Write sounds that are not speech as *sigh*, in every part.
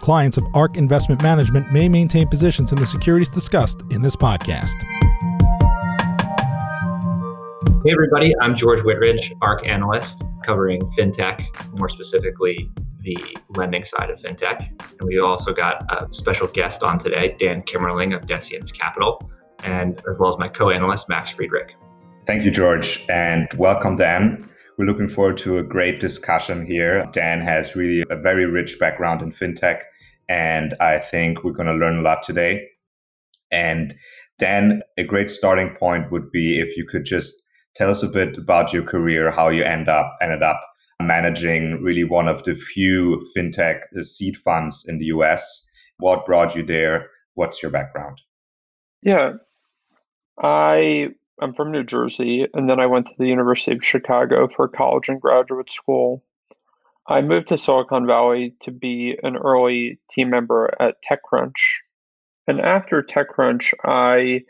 Clients of ARK Investment Management may maintain positions in the securities discussed in this podcast. Hey, everybody, I'm George Whitridge, ARK analyst covering fintech, more specifically the lending side of fintech. And we also got a special guest on today, Dan Kimmerling of Deciens Capital, and as well as my co analyst, Max Friedrich. Thank you, George, and welcome, Dan. We're looking forward to a great discussion here. Dan has really a very rich background in fintech, and I think we're going to learn a lot today. And Dan, a great starting point would be if you could just tell us a bit about your career, how you end up ended up managing really one of the few fintech seed funds in the US. What brought you there? What's your background? Yeah, I I'm from New Jersey, and then I went to the University of Chicago for college and graduate school. I moved to Silicon Valley to be an early team member at TechCrunch. And after TechCrunch, I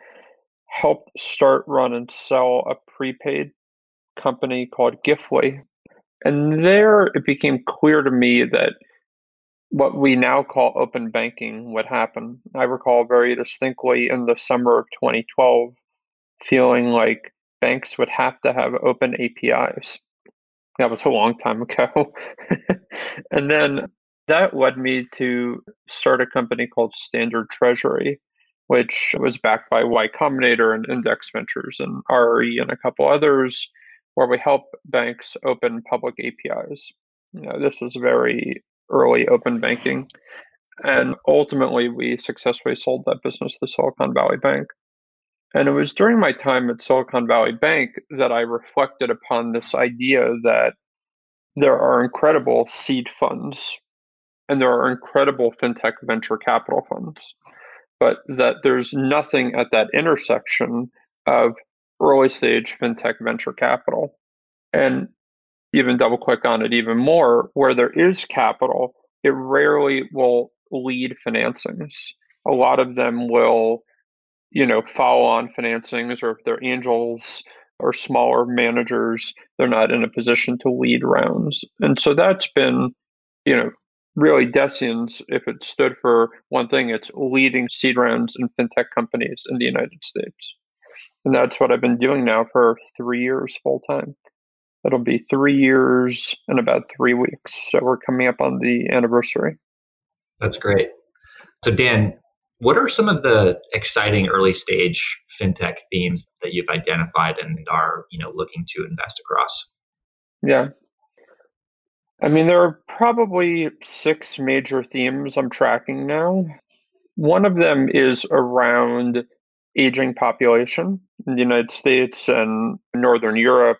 helped start, run, and sell a prepaid company called Giftly. And there it became clear to me that what we now call open banking would happen. I recall very distinctly in the summer of 2012 feeling like banks would have to have open APIs. That was a long time ago. *laughs* and then that led me to start a company called Standard Treasury, which was backed by Y Combinator and Index Ventures and RE and a couple others, where we help banks open public APIs. You know, this is very early open banking. And ultimately, we successfully sold that business to Silicon Valley Bank. And it was during my time at Silicon Valley Bank that I reflected upon this idea that there are incredible seed funds and there are incredible fintech venture capital funds, but that there's nothing at that intersection of early stage fintech venture capital. And even double click on it even more, where there is capital, it rarely will lead financings. A lot of them will you know, follow on financings or if they're angels or smaller managers, they're not in a position to lead rounds. And so that's been, you know, really Deciens, if it stood for one thing, it's leading seed rounds in fintech companies in the United States. And that's what I've been doing now for three years full time. It'll be three years in about three weeks. So we're coming up on the anniversary. That's great. So, Dan, what are some of the exciting early stage fintech themes that you've identified and are, you know, looking to invest across? Yeah. I mean, there are probably six major themes I'm tracking now. One of them is around aging population in the United States and Northern Europe,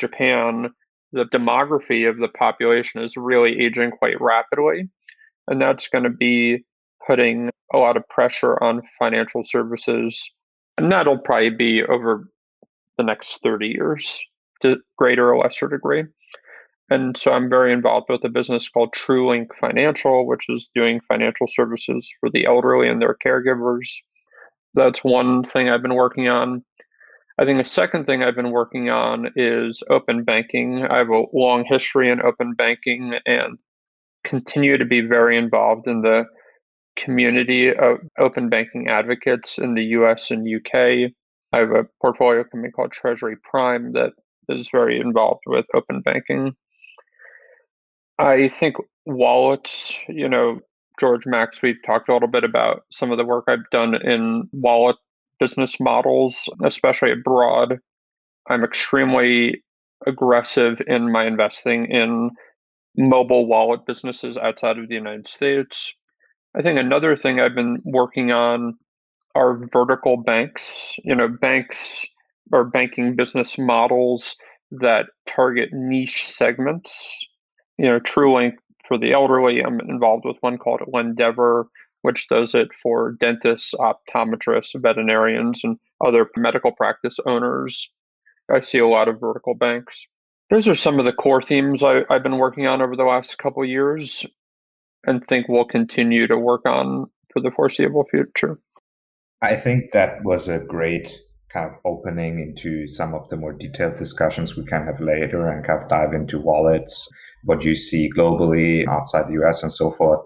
Japan. The demography of the population is really aging quite rapidly. And that's going to be putting a lot of pressure on financial services. And that'll probably be over the next 30 years to greater or lesser degree. And so I'm very involved with a business called TrueLink Financial, which is doing financial services for the elderly and their caregivers. That's one thing I've been working on. I think the second thing I've been working on is open banking. I have a long history in open banking and continue to be very involved in the community of open banking advocates in the US and UK. I have a portfolio company called Treasury Prime that is very involved with open banking. I think wallets, you know, George Max, we've talked a little bit about some of the work I've done in wallet business models, especially abroad. I'm extremely aggressive in my investing in mobile wallet businesses outside of the United States I think another thing I've been working on are vertical banks, you know, banks or banking business models that target niche segments. You know, TrueLink for the elderly, I'm involved with one called Lendeavor, which does it for dentists, optometrists, veterinarians, and other medical practice owners. I see a lot of vertical banks. Those are some of the core themes I, have been working on over the last couple years and think we'll continue to work on for the foreseeable future. I think that was a great kind of opening into some of the more detailed discussions we can have later and kind of dive into wallets, what you see globally outside the US and so forth.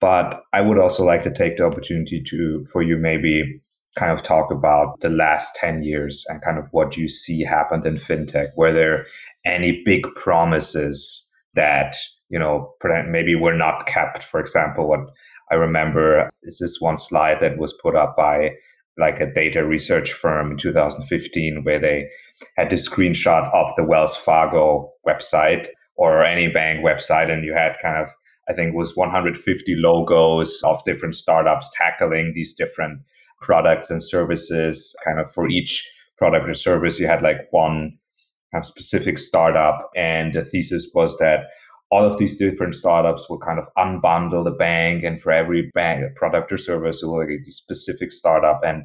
But I would also like to take the opportunity to for you maybe kind of talk about the last 10 years and kind of what you see happened in fintech. Were there any big promises that, you know, maybe we're not kept? For example, what I remember is this one slide that was put up by like a data research firm in 2015 where they had this screenshot of the Wells Fargo website or any bank website and you had kind of I think was 150 logos of different startups tackling these different products and services kind of for each product or service you had like one kind of specific startup and the thesis was that all of these different startups will kind of unbundle the bank and for every bank product or service it will get a specific startup. And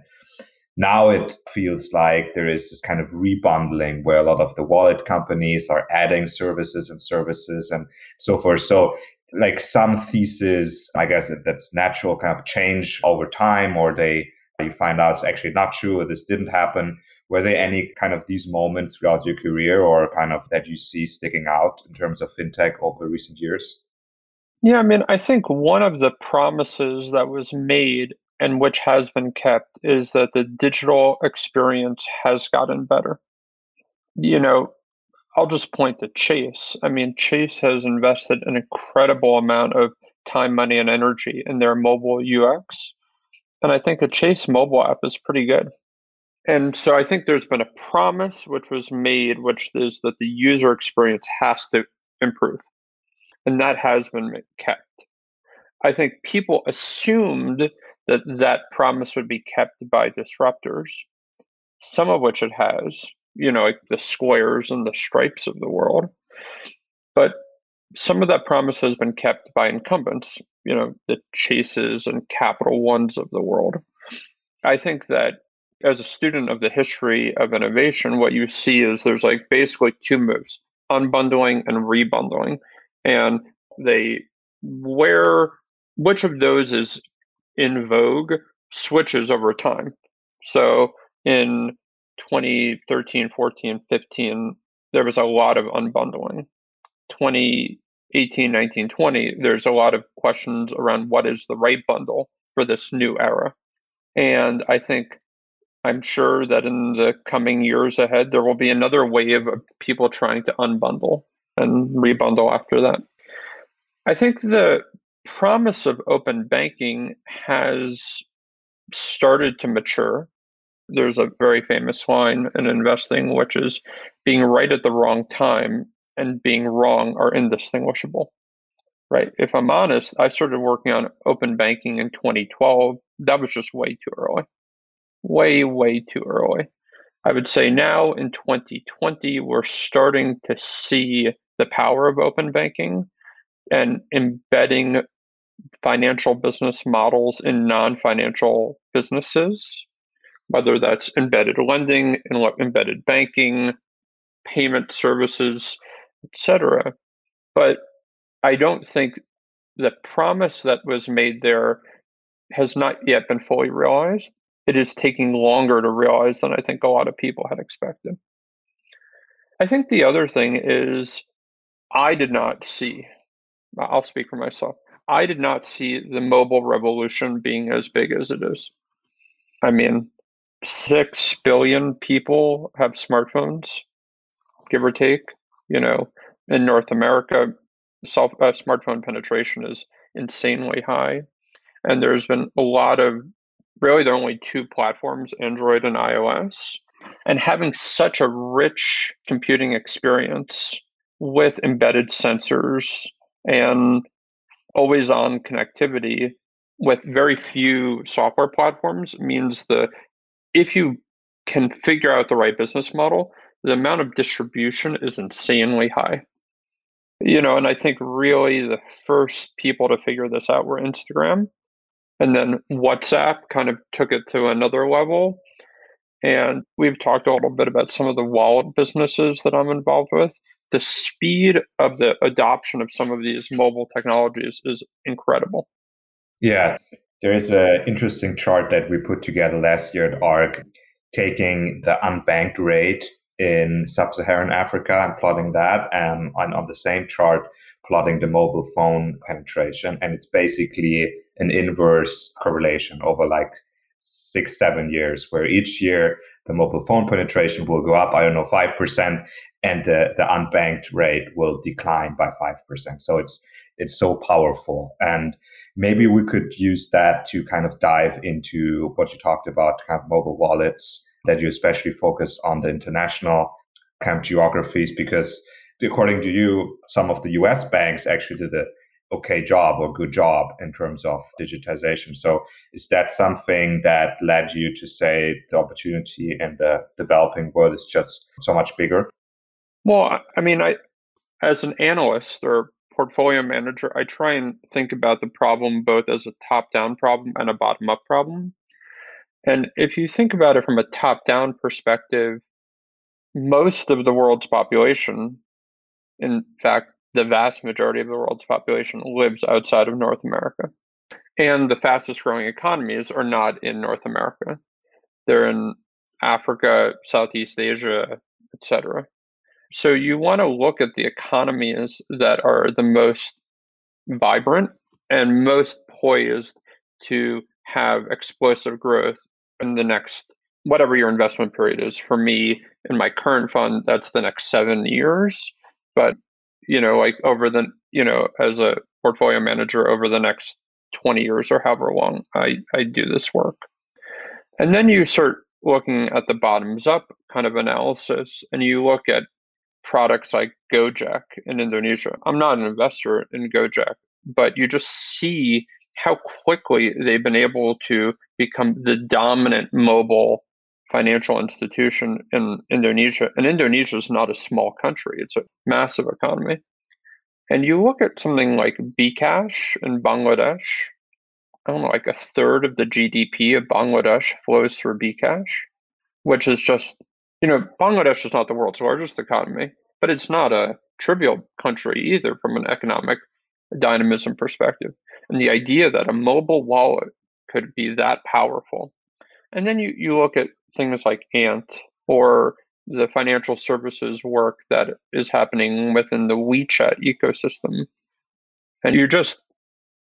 now it feels like there is this kind of rebundling where a lot of the wallet companies are adding services and services and so forth. So like some thesis i guess that's natural kind of change over time or they you find out it's actually not true or this didn't happen were there any kind of these moments throughout your career or kind of that you see sticking out in terms of fintech over recent years? Yeah, I mean, I think one of the promises that was made and which has been kept is that the digital experience has gotten better. You know, I'll just point to Chase. I mean, Chase has invested an incredible amount of time, money, and energy in their mobile UX. And I think the Chase mobile app is pretty good. And so I think there's been a promise which was made, which is that the user experience has to improve. And that has been kept. I think people assumed that that promise would be kept by disruptors, some of which it has, you know, like the squares and the stripes of the world. But some of that promise has been kept by incumbents, you know, the chases and capital ones of the world. I think that as a student of the history of innovation, what you see is there's like basically two moves unbundling and rebundling. And they, where, which of those is in vogue switches over time. So in 2013, 14, 15, there was a lot of unbundling. 2018, 19, 20, there's a lot of questions around what is the right bundle for this new era. And I think I'm sure that in the coming years ahead, there will be another wave of people trying to unbundle and rebundle after that. I think the promise of open banking has started to mature. There's a very famous line in investing, which is being right at the wrong time and being wrong are indistinguishable. Right. If I'm honest, I started working on open banking in 2012. That was just way too early way, way too early. I would say now in 2020, we're starting to see the power of open banking and embedding financial business models in non financial businesses, whether that's embedded lending, embedded banking, payment services, etc. But I don't think the promise that was made there has not yet been fully realized it is taking longer to realize than I think a lot of people had expected. I think the other thing is I did not see, I'll speak for myself, I did not see the mobile revolution being as big as it is. I mean, 6 billion people have smartphones, give or take. You know, in North America, self, uh, smartphone penetration is insanely high. And there's been a lot of really there are only two platforms, Android and iOS. And having such a rich computing experience with embedded sensors and always on connectivity with very few software platforms means the if you can figure out the right business model, the amount of distribution is insanely high. You know, and I think really the first people to figure this out were Instagram. And then WhatsApp kind of took it to another level. And we've talked a little bit about some of the wallet businesses that I'm involved with. The speed of the adoption of some of these mobile technologies is incredible. Yeah, there's an interesting chart that we put together last year at ARK, taking the unbanked rate in sub-Saharan Africa and plotting that, and on the same chart, plotting the mobile phone penetration, and it's basically an inverse correlation over like six, seven years, where each year the mobile phone penetration will go up, I don't know, 5%, and the, the unbanked rate will decline by 5%. So it's it's so powerful. And maybe we could use that to kind of dive into what you talked about, kind of mobile wallets that you especially focus on the international kind of geographies, because according to you, some of the US banks actually did a okay job or good job in terms of digitization. So is that something that led you to say the opportunity in the developing world is just so much bigger? Well, I mean, I as an analyst or portfolio manager, I try and think about the problem both as a top down problem and a bottom up problem. And if you think about it from a top down perspective, most of the world's population, in fact, the vast majority of the world's population lives outside of North America. And the fastest growing economies are not in North America. They're in Africa, Southeast Asia, etc. So you want to look at the economies that are the most vibrant and most poised to have explosive growth in the next whatever your investment period is. For me, in my current fund, that's the next seven years. But you know, like over the you know, as a portfolio manager over the next 20 years or however long I, I do this work. And then you start looking at the bottoms up kind of analysis and you look at products like Gojek in Indonesia. I'm not an investor in Gojek, but you just see how quickly they've been able to become the dominant mobile financial institution in Indonesia. And Indonesia is not a small country, it's a massive economy. And you look at something like bKash in Bangladesh, I don't know, like a third of the GDP of Bangladesh flows through bKash, which is just you know, Bangladesh is not the world's largest economy, but it's not a trivial country either from an economic dynamism perspective. And the idea that a mobile wallet could be that powerful. And then you, you look at things like Ant or the financial services work that is happening within the WeChat ecosystem. And you're just,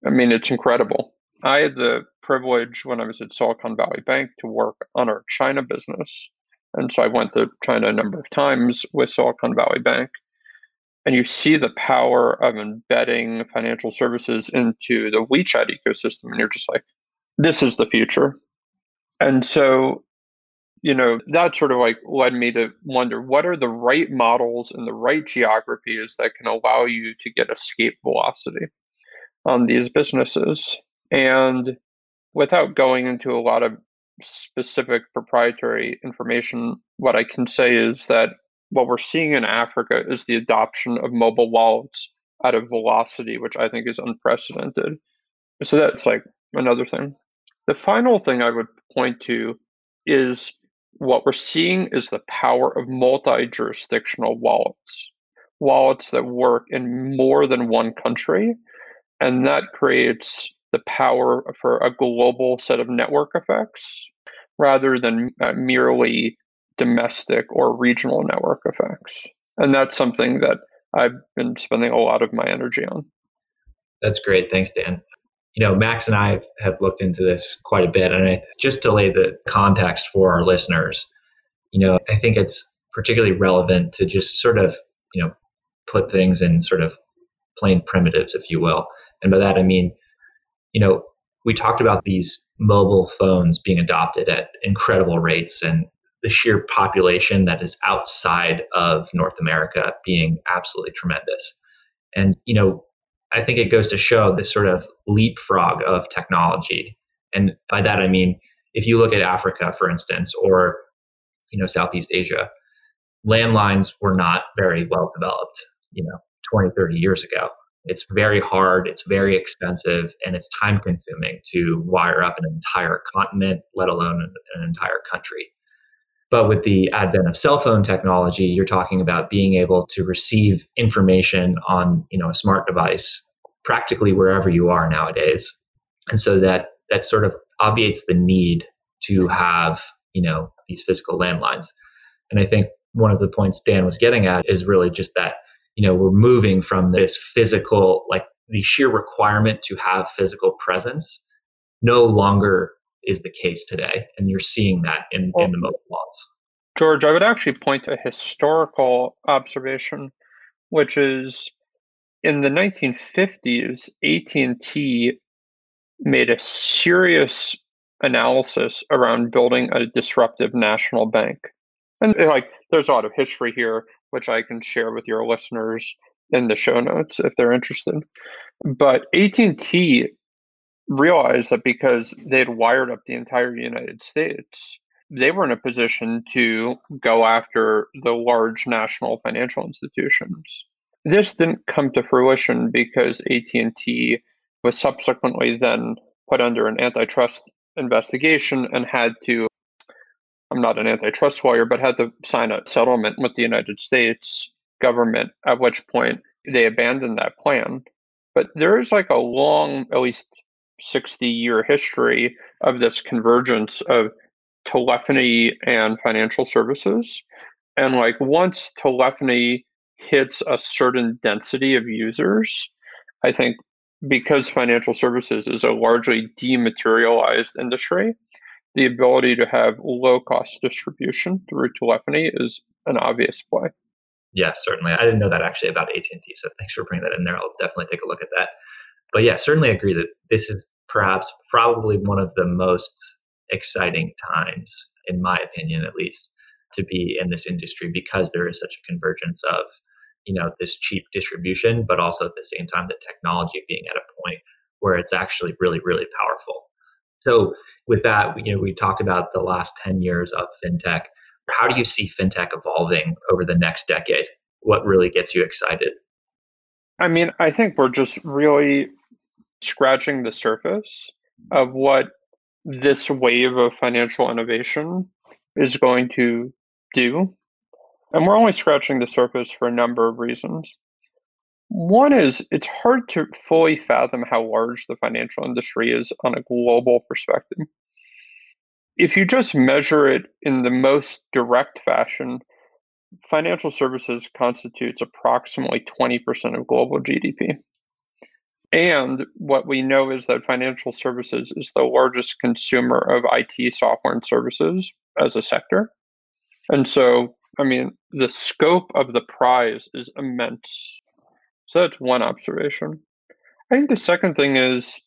I mean, it's incredible. I had the privilege when I was at Silicon Valley Bank to work on our China business. And so I went to China a number of times with Silicon Valley Bank. And you see the power of embedding financial services into the WeChat ecosystem. And you're just like, this is the future. And so, you know, that sort of like led me to wonder what are the right models and the right geographies that can allow you to get escape velocity on these businesses. And without going into a lot of specific proprietary information, what I can say is that what we're seeing in Africa is the adoption of mobile wallets at a velocity which I think is unprecedented. So that's like another thing. The final thing I would point to is what we're seeing is the power of multi jurisdictional wallets, wallets that work in more than one country. And that creates the power for a global set of network effects rather than uh, merely domestic or regional network effects. And that's something that I've been spending a lot of my energy on. That's great. Thanks, Dan. You know, Max and I have looked into this quite a bit. And I, just to lay the context for our listeners, you know, I think it's particularly relevant to just sort of, you know, put things in sort of plain primitives, if you will. And by that, I mean, you know, we talked about these mobile phones being adopted at incredible rates and the sheer population that is outside of North America being absolutely tremendous. And, you know, I think it goes to show this sort of leapfrog of technology. And by that, I mean, if you look at Africa, for instance, or you know Southeast Asia, landlines were not very well developed, you know, 20, 30 years ago. It's very hard, it's very expensive, and it's time consuming to wire up an entire continent, let alone an, an entire country. But with the advent of cell phone technology, you're talking about being able to receive information on, you know, a smart device practically wherever you are nowadays. And so that that sort of obviates the need to have, you know, these physical landlines. And I think one of the points Dan was getting at is really just that, you know, we're moving from this physical, like the sheer requirement to have physical presence no longer is the case today. And you're seeing that in, well, in the mobile laws. George, I would actually point to a historical observation, which is in the 1950s, AT&T made a serious analysis around building a disruptive national bank. And eh, like there's a lot of history here which I can share with your listeners in the show notes if they're interested. But AT&T realized that because they had wired up the entire United States, they were in a position to go after the large national financial institutions. This didn't come to fruition because AT&T was subsequently then put under an antitrust investigation and had to I'm not an antitrust lawyer, but had to sign a settlement with the United States government, at which point they abandoned that plan. But there is like a long, at least 60 year history of this convergence of telephony and financial services. And like once telephony hits a certain density of users, I think because financial services is a largely dematerialized industry, the ability to have low cost distribution through telephony is an obvious play. Yes, certainly. I didn't know that actually about AT&T, so thanks for bringing that in there. I'll definitely take a look at that. But yeah, certainly agree that this is perhaps probably one of the most exciting times, in my opinion at least, to be in this industry because there is such a convergence of you know this cheap distribution but also at the same time the technology being at a point where it's actually really really powerful. So with that you know we talked about the last 10 years of fintech. How do you see fintech evolving over the next decade? What really gets you excited? I mean i think we're just really scratching the surface of what this wave of financial innovation is going to do and we're only scratching the surface for a number of reasons. One is it's hard to fully fathom how large the financial industry is on a global perspective. If you just measure it in the most direct fashion, financial services constitutes approximately 20% of global GDP. And what we know is that financial services is the largest consumer of IT software and services as a sector. And so I mean, the scope of the prize is immense. So that's one observation. I think the second thing is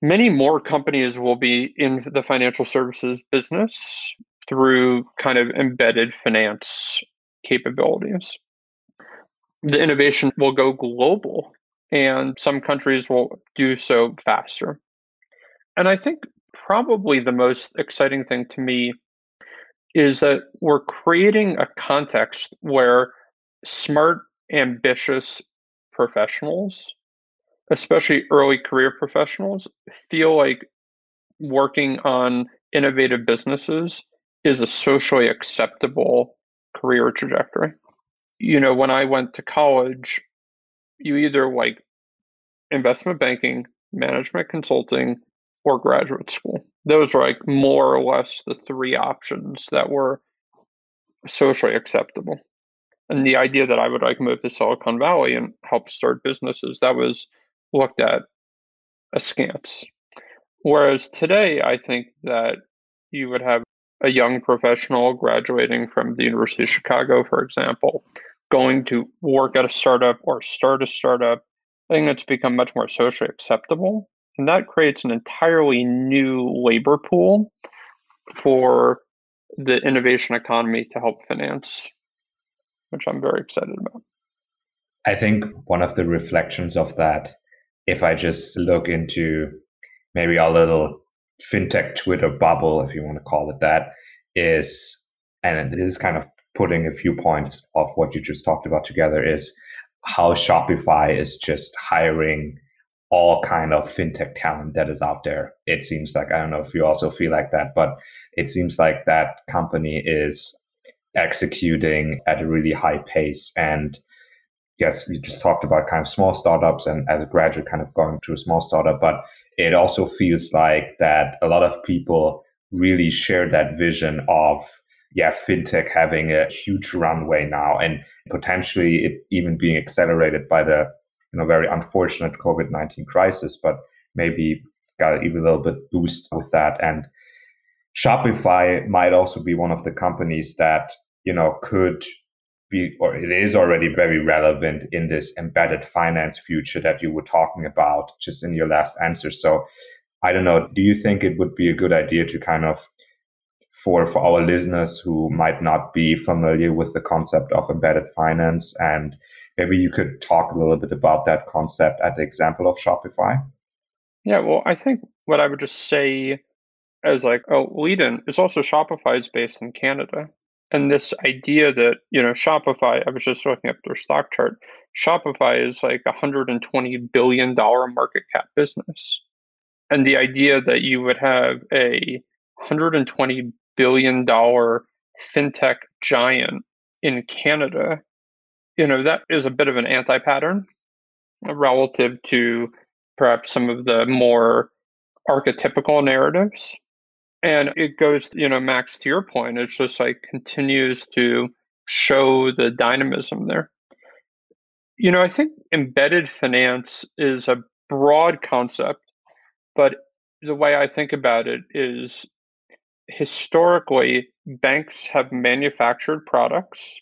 many more companies will be in the financial services business through kind of embedded finance capabilities. The innovation will go global, and some countries will do so faster. And I think probably the most exciting thing to me is that we're creating a context where smart, ambitious professionals, especially early career professionals, feel like working on innovative businesses is a socially acceptable career trajectory. You know, when I went to college, you either like investment banking, management consulting, or graduate school those were like more or less the three options that were socially acceptable. And the idea that I would like move to Silicon Valley and help start businesses, that was looked at askance. Whereas today, I think that you would have a young professional graduating from the University of Chicago, for example, going to work at a startup or start a startup. I think it's become much more socially acceptable and that creates an entirely new labor pool for the innovation economy to help finance, which I'm very excited about. I think one of the reflections of that if I just look into maybe a little fintech Twitter bubble, if you want to call it that, is, and this is kind of putting a few points of what you just talked about together, is how Shopify is just hiring all kind of fintech talent that is out there. It seems like I don't know if you also feel like that, but it seems like that company is executing at a really high pace. And yes, we just talked about kind of small startups and as a graduate kind of going to a small startup, but it also feels like that a lot of people really share that vision of yeah, fintech having a huge runway now and potentially it even being accelerated by the you know very unfortunate COVID nineteen crisis, but maybe got even a little bit boost with that. And Shopify might also be one of the companies that you know could be or it is already very relevant in this embedded finance future that you were talking about just in your last answer. So I don't know. Do you think it would be a good idea to kind of for for our listeners who might not be familiar with the concept of embedded finance and maybe you could talk a little bit about that concept at the example of Shopify. Yeah, well, I think what I would just say as like a lead in is also Shopify is based in Canada. And this idea that, you know, Shopify, I was just looking up their stock chart. Shopify is like a $120 billion market cap business. And the idea that you would have a $120 billion fintech giant in Canada you know, that is a bit of an anti pattern uh, relative to perhaps some of the more archetypical narratives. And it goes, you know, Max, to your point, it's just like continues to show the dynamism there. You know, I think embedded finance is a broad concept, but the way I think about it is historically, banks have manufactured products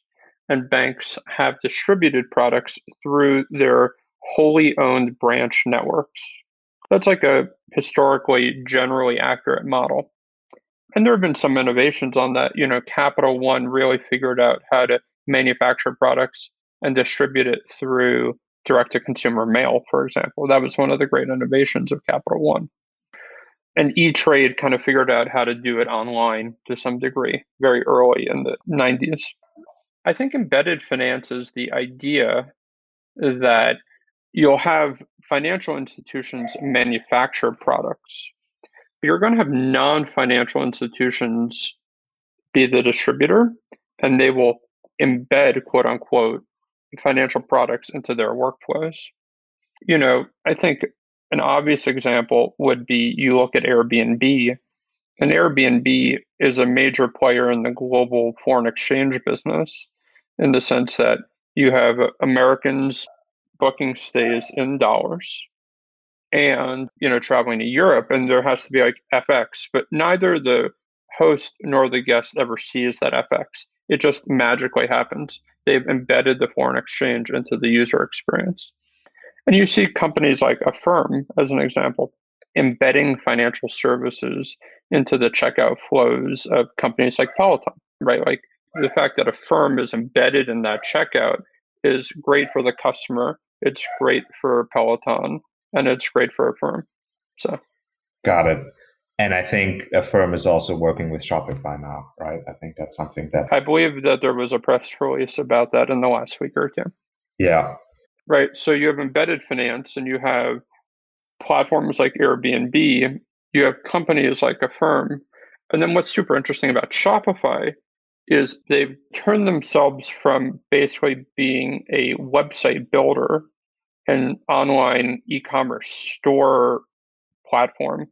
and banks have distributed products through their wholly owned branch networks. That's like a historically generally accurate model. And there have been some innovations on that. You know, Capital One really figured out how to manufacture products and distribute it through direct to consumer mail, for example. That was one of the great innovations of Capital One. And E Trade kind of figured out how to do it online to some degree very early in the 90s. I think embedded finance is the idea that you'll have financial institutions manufacture products, you're going to have non financial institutions be the distributor, and they will embed, quote unquote, financial products into their workflows. You know, I think an obvious example would be you look at Airbnb, and Airbnb is a major player in the global foreign exchange business in the sense that you have Americans booking stays in dollars and you know traveling to Europe and there has to be like FX but neither the host nor the guest ever sees that FX it just magically happens. They've embedded the foreign exchange into the user experience and you see companies like Affirm as an example embedding financial services into the checkout flows of companies like Peloton right like the fact that Affirm is embedded in that checkout is great for the customer. It's great for Peloton and it's great for Affirm. So, got it. And I think Affirm is also working with Shopify now, right? I think that's something that I believe that there was a press release about that in the last week or two. Yeah. Right. So you have embedded finance and you have platforms like Airbnb, you have companies like Affirm. And then what's super interesting about Shopify is they've turned themselves from basically being a website builder and online e-commerce store platform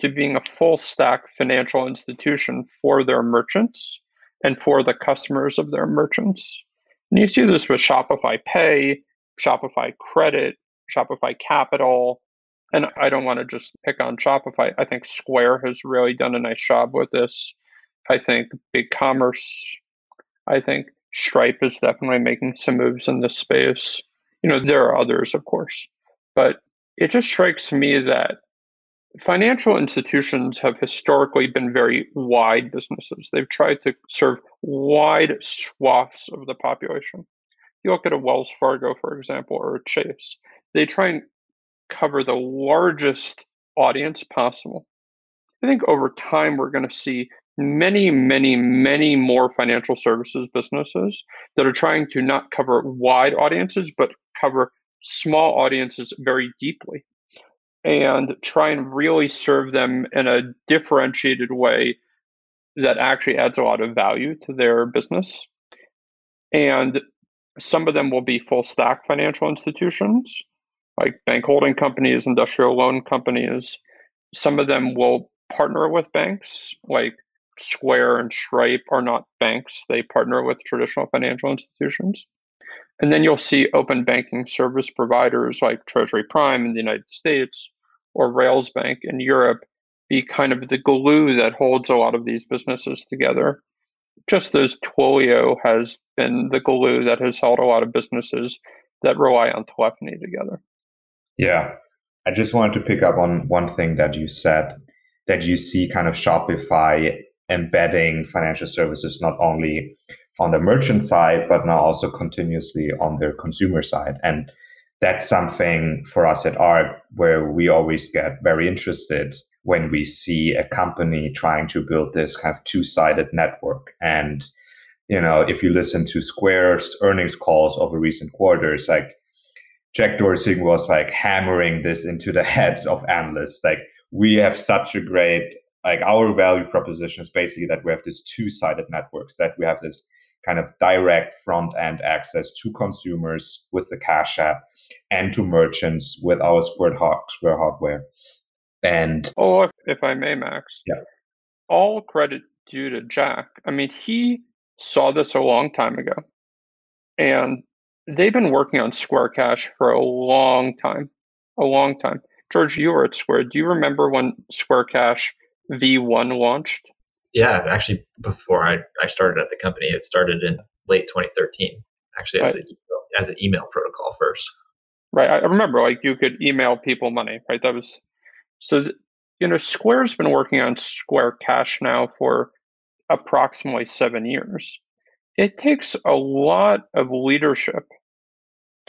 to being a full stack financial institution for their merchants and for the customers of their merchants. And you see this with Shopify Pay, Shopify Credit, Shopify Capital. And I don't want to just pick on Shopify. I think Square has really done a nice job with this. I think Big Commerce, I think Stripe is definitely making some moves in this space. You know, there are others, of course, but it just strikes me that financial institutions have historically been very wide businesses. They've tried to serve wide swaths of the population. You look at a Wells Fargo, for example, or a Chase, they try and cover the largest audience possible. I think over time, we're going to see many, many, many more financial services businesses that are trying to not cover wide audiences, but cover small audiences very deeply and try and really serve them in a differentiated way that actually adds a lot of value to their business. And some of them will be full stack financial institutions like bank holding companies, industrial loan companies. Some of them will partner with banks, like Square and Stripe are not banks, they partner with traditional financial institutions. And then you'll see open banking service providers like Treasury Prime in the United States or Rails Bank in Europe be kind of the glue that holds a lot of these businesses together. Just as Twilio has been the glue that has held a lot of businesses that rely on telephony together. Yeah. I just wanted to pick up on one thing that you said that you see kind of Shopify embedding financial services not only on the merchant side, but now also continuously on their consumer side. And that's something for us at ARK where we always get very interested when we see a company trying to build this kind of two-sided network. And you know, if you listen to Square's earnings calls over recent quarters, like Jack Dorsey was like hammering this into the *laughs* heads of analysts. Like we have such a great like our value proposition is basically that we have this two-sided networks that we have this kind of direct front end access to consumers with the cash app and to merchants with our squared square hardware and oh if, if i may max yeah all credit due to jack i mean he saw this a long time ago and they've been working on square cash for a long time a long time george you were at square do you remember when square cash V1 launched? Yeah, actually, before I, I started at the company, it started in late 2013, actually, as, right. a, as an email protocol first. Right. I remember, like, you could email people money, right? That was so, you know, Square's been working on Square Cash now for approximately seven years. It takes a lot of leadership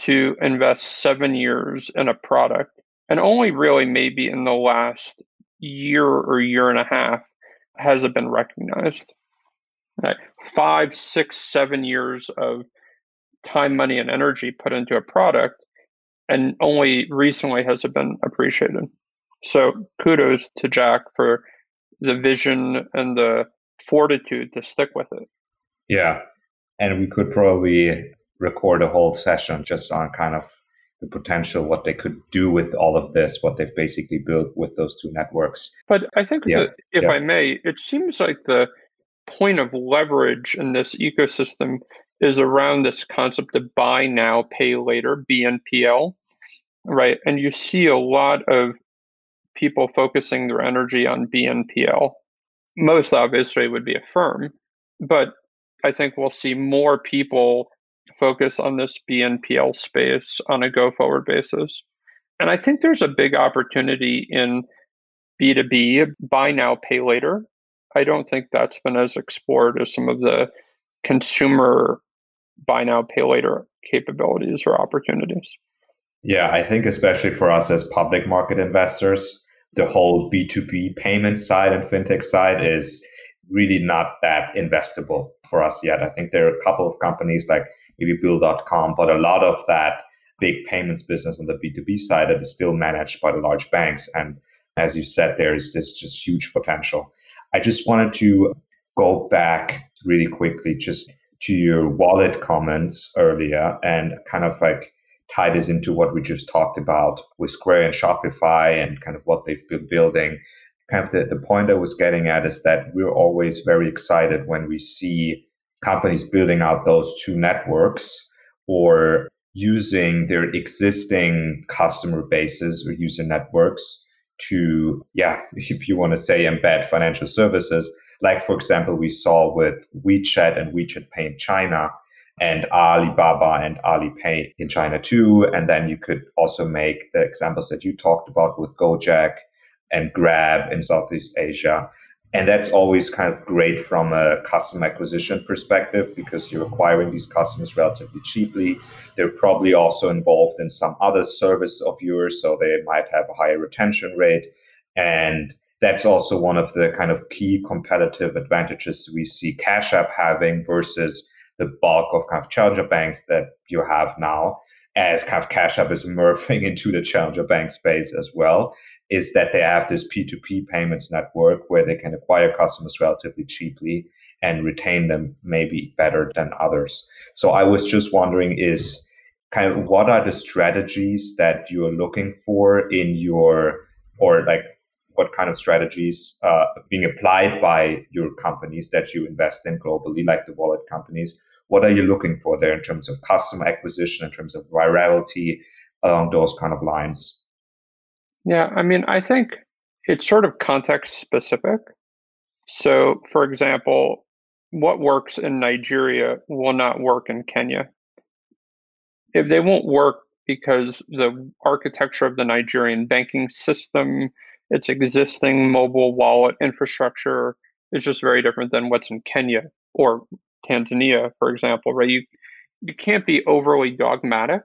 to invest seven years in a product and only really maybe in the last year or year and a half has it been recognized. Right? Five, six, seven years of time, money, and energy put into a product, and only recently has it been appreciated. So kudos to Jack for the vision and the fortitude to stick with it. Yeah. And we could probably record a whole session just on kind of the potential, what they could do with all of this, what they've basically built with those two networks. But I think yeah. that, if yeah. I may, it seems like the point of leverage in this ecosystem is around this concept of buy now, pay later, BNPL, right? And you see a lot of people focusing their energy on BNPL. Most obviously would be a firm, but I think we'll see more people focus on this BNPL space on a go forward basis. And I think there's a big opportunity in B2B, buy now, pay later. I don't think that's been as explored as some of the consumer buy now, pay later capabilities or opportunities. Yeah, I think especially for us as public market investors, the whole B2B payment side and fintech side is really not that investable for us yet. I think there are a couple of companies like maybe Bill.com, but a lot of that big payments business on the B2B side that is still managed by the large banks. And as you said, there's this just huge potential. I just wanted to go back really quickly just to your wallet comments earlier and kind of like tie this into what we just talked about with Square and Shopify and kind of what they've been building. Kind of the, the point I was getting at is that we're always very excited when we see companies building out those two networks or using their existing customer bases or user networks to, yeah, *laughs* if you want to say embed financial services. Like, for example, we saw with WeChat and WeChat Pay in China and Alibaba and Alipay in China too. And then you could also make the examples that you talked about with Gojek and Grab in Southeast Asia And that's always kind of great from a customer acquisition perspective because you're acquiring these customers relatively cheaply. They're probably also involved in some other service of yours, so they might have a higher retention rate. And that's also one of the kind of key competitive advantages we see Cash App having versus the bulk of kind of challenger banks that you have now as kind of Cash App is *laughs* morphing into the challenger bank space as well, is that they have this P2P payments network where they can acquire customers relatively cheaply and retain them maybe better than others. So I was just wondering is kind of what are the strategies that you're looking for in your or like what kind of strategies uh, being applied by your companies that you invest in globally, like the wallet companies, what are you looking for there in terms of customer acquisition, in terms of virality, along those kind of lines? Yeah, I mean, I think it's sort of context specific. So, for example, what works in Nigeria will not work in Kenya. If they won't work because the architecture of the Nigerian banking system, its existing mobile wallet infrastructure is just very different than what's in Kenya or Tanzania, for example, right? You you can't be overly dogmatic.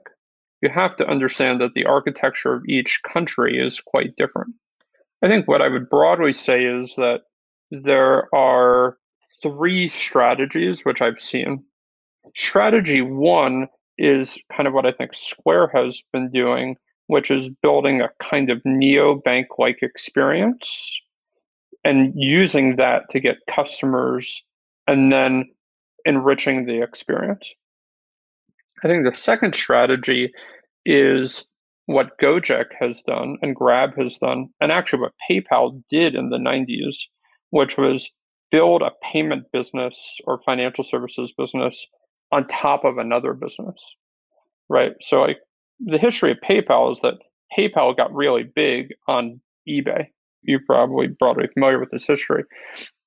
You have to understand that the architecture of each country is quite different. I think what I would broadly say is that there are three strategies which I've seen. Strategy one is kind of what I think Square has been doing, which is building a kind of neobank like experience and using that to get customers and then enriching the experience. I think the second strategy is what Gojek has done and Grab has done, and actually what PayPal did in the 90s, which was build a payment business or financial services business on top of another business. Right. So like the history of PayPal is that PayPal got really big on eBay. You're probably broadly familiar with this history.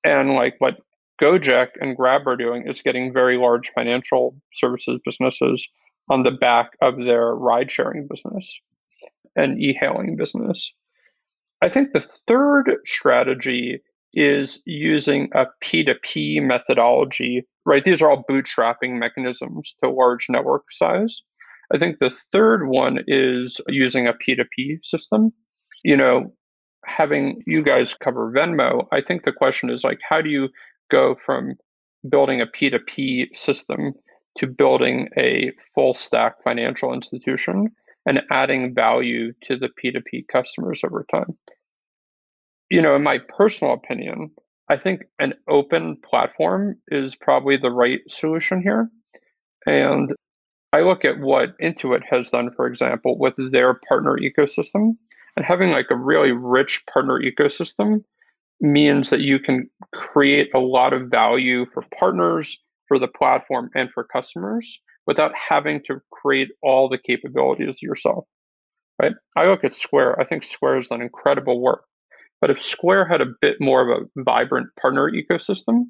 And like what Gojek and Grab are doing is getting very large financial services businesses on the back of their ride sharing business and e hailing business. I think the third strategy is using a P2P methodology, right? These are all bootstrapping mechanisms to large network size. I think the third one is using a P2P system. You know, having you guys cover Venmo, I think the question is like, how do you go from building a P2P system to building a full stack financial institution and adding value to the P2P customers over time. You know, in my personal opinion, I think an open platform is probably the right solution here. And I look at what Intuit has done, for example, with their partner ecosystem and having like a really rich partner ecosystem means that you can create a lot of value for partners, for the platform, and for customers without having to create all the capabilities yourself. Right? I look at Square. I think Square has done incredible work. But if Square had a bit more of a vibrant partner ecosystem,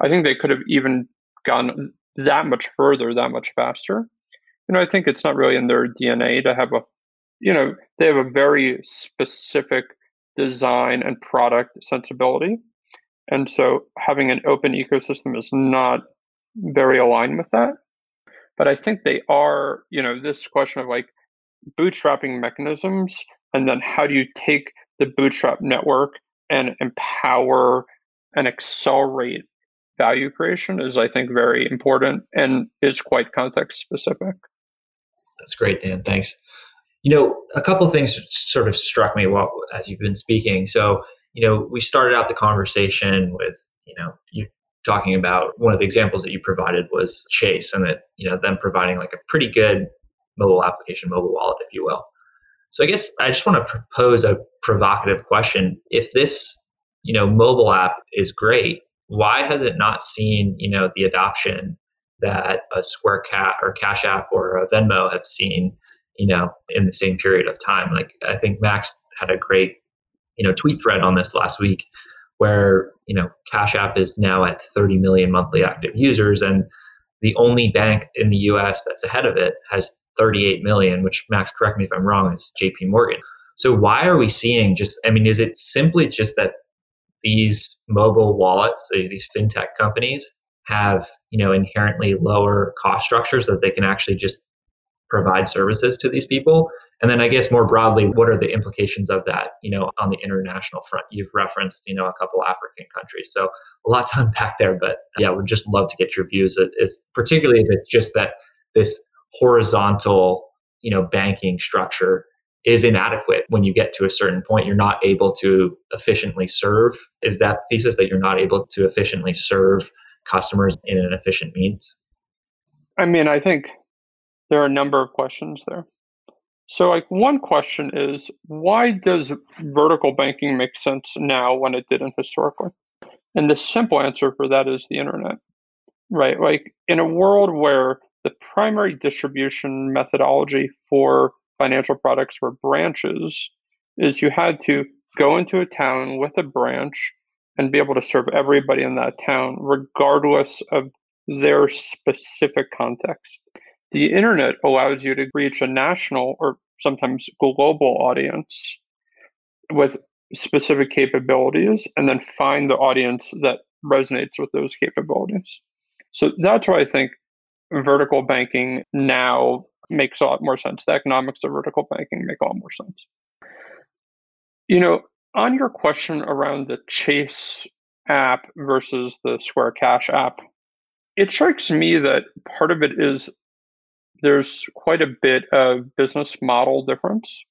I think they could have even gone that much further, that much faster. You know, I think it's not really in their DNA to have a, you know, they have a very specific design and product sensibility. And so having an open ecosystem is not very aligned with that. But I think they are, you know, this question of like bootstrapping mechanisms and then how do you take the bootstrap network and empower and accelerate value creation is I think very important and is quite context specific. That's great, Dan. Thanks. You know, a couple things sort of struck me while as you've been speaking. So, you know, we started out the conversation with, you know, you talking about one of the examples that you provided was Chase and that, you know, them providing like a pretty good mobile application, mobile wallet, if you will. So I guess I just want to propose a provocative question. If this, you know, mobile app is great, why has it not seen, you know, the adoption that a Square Cash or Cash App or a Venmo have seen you know, in the same period of time. Like I think Max had a great, you know, tweet thread on this last week where, you know, Cash App is now at 30 million monthly active users and the only bank in the US that's ahead of it has 38 million, which Max, correct me if I'm wrong, is JP Morgan. So why are we seeing just I mean, is it simply just that these mobile wallets, these fintech companies, have you know inherently lower cost structures that they can actually just provide services to these people. And then i guess more broadly what are the implications of that you know on the international front? You've referenced you know a couple african countries so a lot to *laughs* unpack there but yeah we'd just love to get your views. It's particularly if it's just that this horizontal you know banking structure is inadequate when you get to a certain point you're not able to efficiently serve. Is that thesis that you're not able to efficiently serve customers in an efficient means? I mean, I think there are a number of questions there. So, like, one question is why does vertical banking make sense now when it didn't historically? And the simple answer for that is the internet, right? Like, in a world where the primary distribution methodology for financial products were branches, is you had to go into a town with a branch and be able to serve everybody in that town, regardless of their specific context. The internet allows you to reach a national or sometimes global audience with specific capabilities and then find the audience that resonates with those capabilities. So that's why I think vertical banking now makes a lot more sense. The economics of vertical banking make a lot more sense. You know, on your question around the Chase app versus the Square Cash app, it strikes me that part of it is there's quite a bit of business model difference.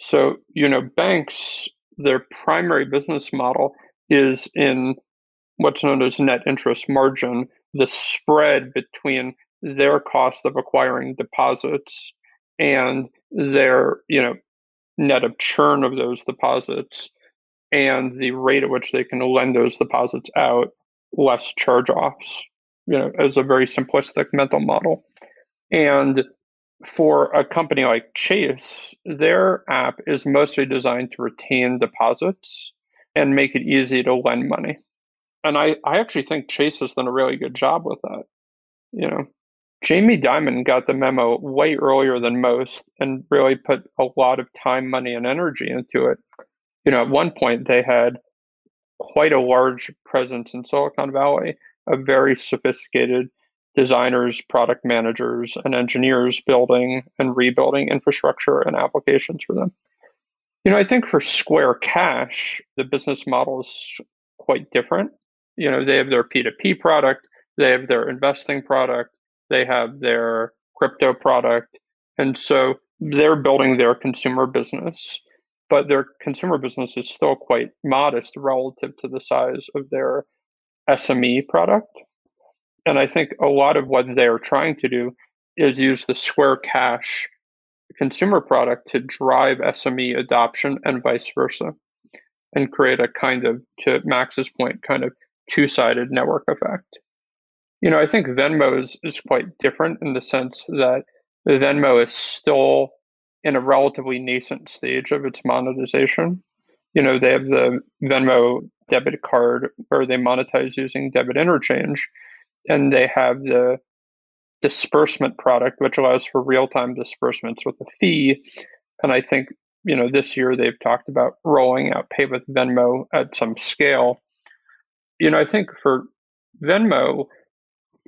So, you know, banks, their primary business model is in what's known as net interest margin, the spread between their cost of acquiring deposits and their, you know, net of churn of those deposits and the rate at which they can lend those deposits out less charge offs, you know, as a very simplistic mental model. And for a company like Chase, their app is mostly designed to retain deposits and make it easy to lend money. And I, I actually think Chase has done a really good job with that. You know, Jamie Dimon got the memo way earlier than most and really put a lot of time, money, and energy into it. You know, at one point they had quite a large presence in Silicon Valley of very sophisticated designers, product managers, and engineers building and rebuilding infrastructure and applications for them. You know, I think for Square Cash, the business model is quite different. You know, they have their P2P product, they have their investing product, they have their crypto product. And so they're building their consumer business, but their consumer business is still quite modest relative to the size of their SME product. And I think a lot of what they're trying to do is use the Square Cash consumer product to drive SME adoption and vice versa and create a kind of, to Max's point, kind of two sided network effect. You know, I think Venmo is, is quite different in the sense that Venmo is still in a relatively nascent stage of its monetization. You know, they have the Venmo debit card where they monetize using debit interchange, and they have the disbursement product, which allows for real time disbursements with a fee. And I think, you know, this year they've talked about rolling out Pay with Venmo at some scale. You know, I think for Venmo,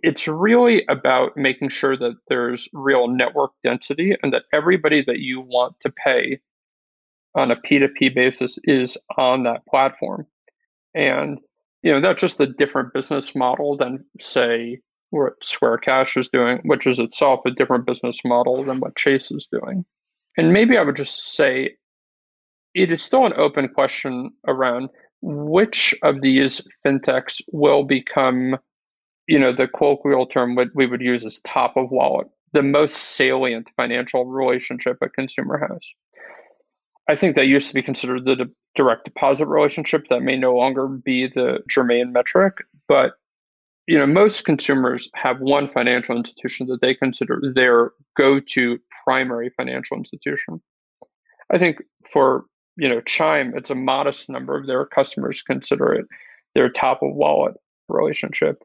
it's really about making sure that there's real network density and that everybody that you want to pay on a P2P basis is on that platform. And you know, that's just a different business model than say what Square Cash is doing, which is itself a different business model than what Chase is doing. And maybe I would just say it is still an open question around which of these fintechs will become you know, the colloquial term what we would use is top of wallet, the most salient financial relationship a consumer has. I think that used to be considered the de- direct deposit relationship. That may no longer be the germane metric, but you know, most consumers have one financial institution that they consider their go-to primary financial institution. I think for you know Chime, it's a modest number of their customers consider it their top of wallet relationship.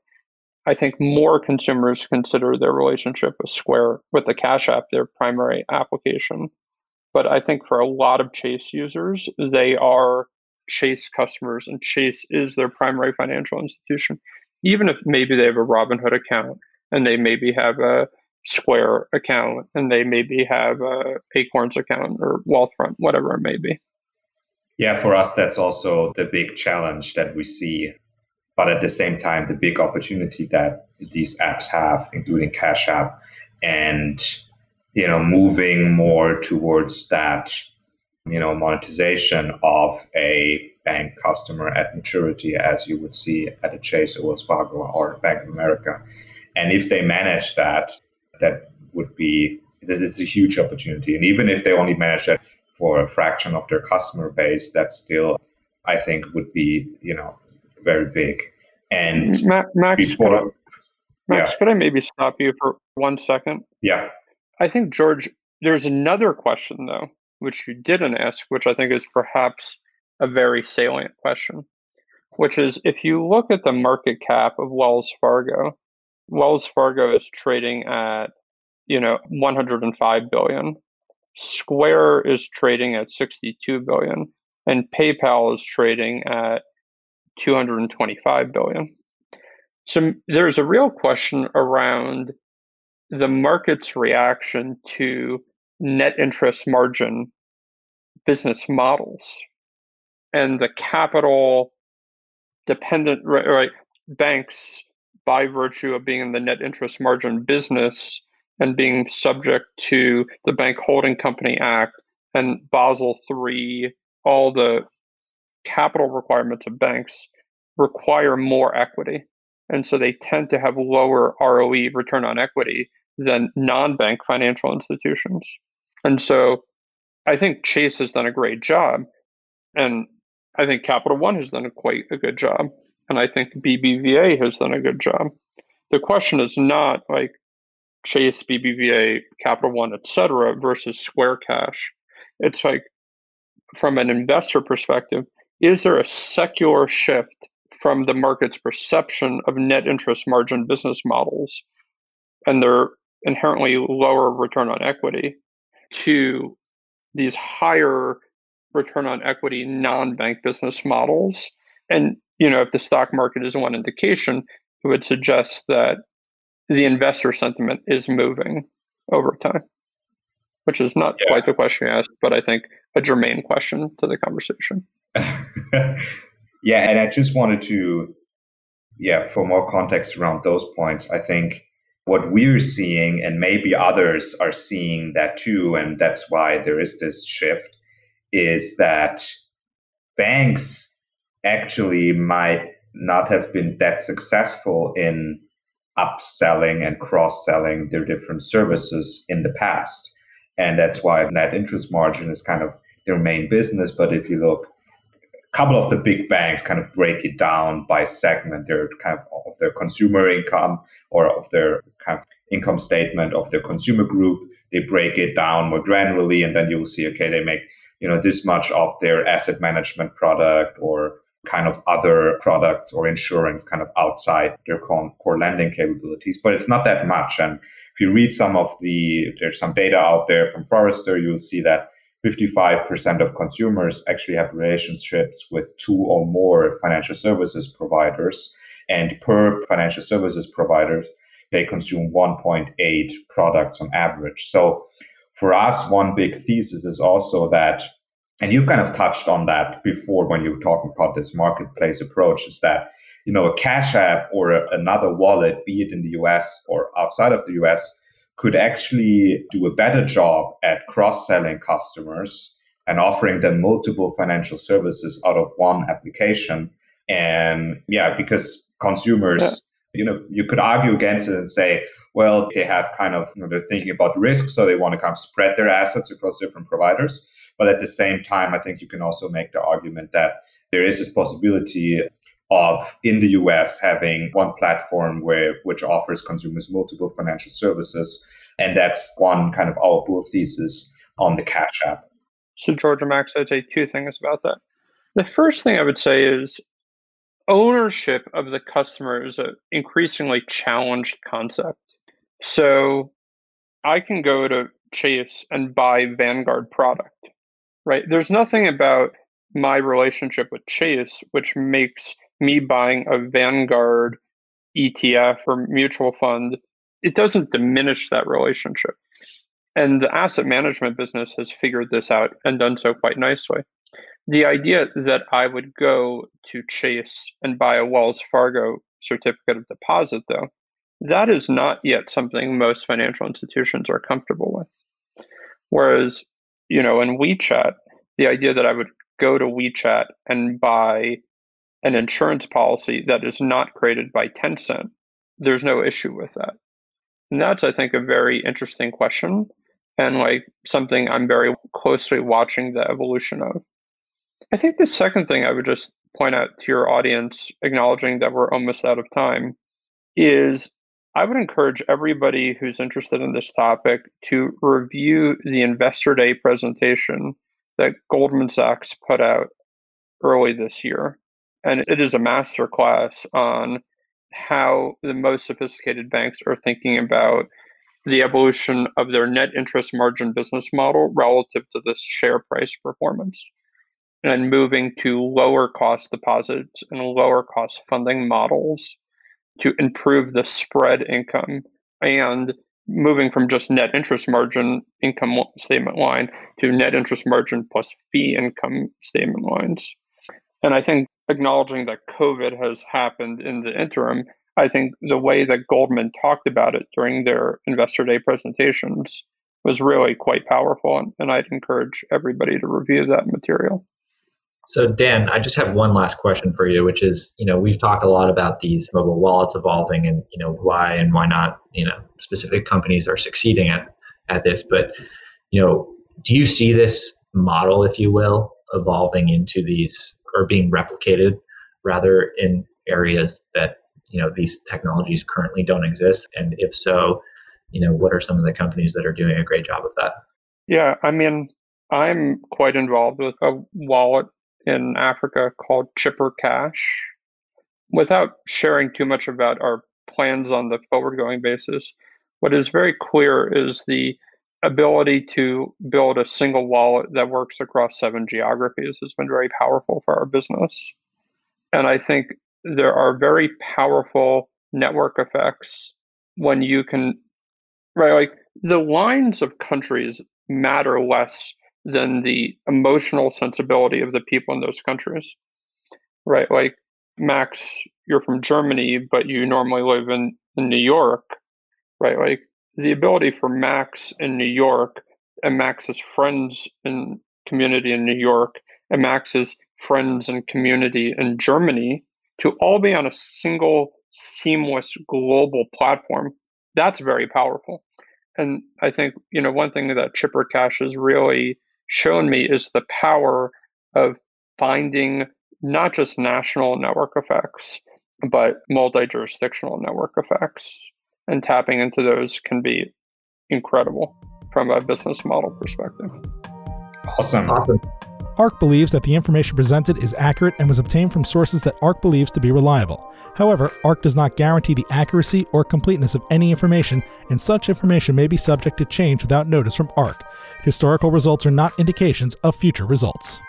I think more consumers consider their relationship with Square, with the Cash App, their primary application. But I think for a lot of Chase users, they are Chase customers and Chase is their primary financial institution, even if maybe they have a Robinhood account and they maybe have a Square account and they maybe have a Acorns account or Wealthfront, whatever it may be. Yeah, for us, that's also the big challenge that we see. But at the same time, the big opportunity that these apps have, including Cash App, and you know, moving more towards that, you know, monetization of a bank customer at maturity, as you would see at a Chase or Wells Fargo or Bank of America. And if they manage that, that would be this is a huge opportunity. And even if they only manage that for a fraction of their customer base, that still I think would be, you know, very big. And Max, before, could I, Max, yeah. could I maybe stop you for one second? Yeah. I think George, there's another question though, which you didn't ask, which I think is perhaps a very salient question, which is if you look at the market cap of Wells Fargo, Wells Fargo is trading at, you know, 105 billion. Square is trading at 62 billion and PayPal is trading at 225 billion. So there's a real question around the market's reaction to net interest margin business models and the capital dependent right, banks by virtue of being in the net interest margin business and being subject to the Bank Holding Company Act and Basel III, all the capital requirements of banks require more equity. And so they tend to have lower ROE, return on equity, than non bank financial institutions. And so I think Chase has done a great job. And I think Capital One has done a quite a good job and I think BBVA has done a good job. The question is not like Chase, BBVA, Capital One, et cetera, versus Square Cash. It's like from an investor perspective, is there a secular shift from the market's perception of net interest margin business models and their inherently lower return on equity to these higher return on equity non-bank business models and you know, if the stock market is one indication, it would suggest that the investor sentiment is moving over time, which is not yeah. quite the question you asked, but I think a germane question to the conversation. *laughs* yeah, and I just wanted to, yeah, for more context around those points, I think what we're seeing, and maybe others are seeing that too, and that's why there is this shift, is that banks actually might not have been that successful in upselling and cross-selling their different services in the past. And that's why net interest margin is kind of their main business. But if you look, couple of the big banks kind of break it down by segment. They're kind of of their consumer income or of their kind of income statement of their consumer group. They break it down more granularly, and then you'll see, okay, they make you know this much of their asset management product or kind of other products or insurance kind of outside their core lending capabilities, but it's not that much. And if you read some of the, there's some data out there from Forrester, you'll see that 55% of consumers actually have relationships with two or more financial services providers. And per financial services providers, they consume 1.8 products on average. So for us, one big thesis is also that and you've kind of touched on that before when you were talking about this marketplace approach is that you know a cash app or another wallet be it in the us or outside of the us could actually do a better job at cross-selling customers and offering them multiple financial services out of one application and yeah because consumers yeah. you know you could argue against it and say well they have kind of you know, they're thinking about risk so they want to kind of spread their assets across different providers but at the same time, I think you can also make the argument that there is this possibility of in the US having one platform where which offers consumers multiple financial services. And that's one kind of our bull thesis on the Cash App. So Georgia Max, I'd say two things about that. The first thing I would say is ownership of the customer is an increasingly challenged concept. So I can go to Chase and buy Vanguard product right? There's nothing about my relationship with Chase, which makes me buying a Vanguard ETF or mutual fund, it doesn't diminish that relationship. And the asset management business has figured this out and done so quite nicely. The idea that I would go to Chase and buy a Wells Fargo certificate of deposit, though, that is not yet something most financial institutions are comfortable with. Whereas, you know, in WeChat, the idea that I would go to WeChat and buy an insurance policy that is not created by Tencent, there's no issue with that. And that's, I think, a very interesting question and like something I'm very closely watching the evolution of. I think the second thing I would just point out to your audience, acknowledging that we're almost out of time, is I would encourage everybody who's interested in this topic to review the Investor Day presentation that Goldman Sachs put out early this year. And it is a masterclass on how the most sophisticated banks are thinking about the evolution of their net interest margin business model relative to the share price performance and moving to lower cost deposits and lower cost funding models to improve the spread income and moving from just net interest margin income statement line to net interest margin plus fee income statement lines. And I think acknowledging that COVID has happened in the interim, I think the way that Goldman talked about it during their Investor Day presentations was really quite powerful. And, I'd encourage everybody to review that material. So Dan, I just have one last question for you, which is, you know, we've talked a lot about these mobile wallets evolving and, you know, why and why not, you know, specific companies are succeeding at, at this. But, you know, do you see this model, if you will, evolving into these or being replicated rather in areas that, you know, these technologies currently don't exist? And if so, you know, what are some of the companies that are doing a great job of that? Yeah, I mean, I'm quite involved with a wallet in Africa called Chipper Cash. Without sharing too much about our plans on the forward going basis, what is very clear is the ability to build a single wallet that works across seven geographies has been very powerful for our business. And I think there are very powerful network effects when you can, right? Like the lines of countries matter less than the emotional sensibility of the people in those countries, right? Like Max, you're from Germany, but you normally live in, in New York, right? Like the ability for Max in New York and Max's friends and community in New York and Max's friends and community in Germany to all be on a single seamless global platform, that's very powerful. And I think, you know, one thing that Chipper Cash has really shown me is the power of finding not just national network effects, but multi jurisdictional network effects. And tapping into those can be incredible from a business model perspective. Awesome. Awesome. ARK believes that the information presented is accurate and was obtained from sources that ARK believes to be reliable. However, ARK does not guarantee the accuracy or completeness of any information, and such information may be subject to change without notice from ARK. Historical results are not indications of future results.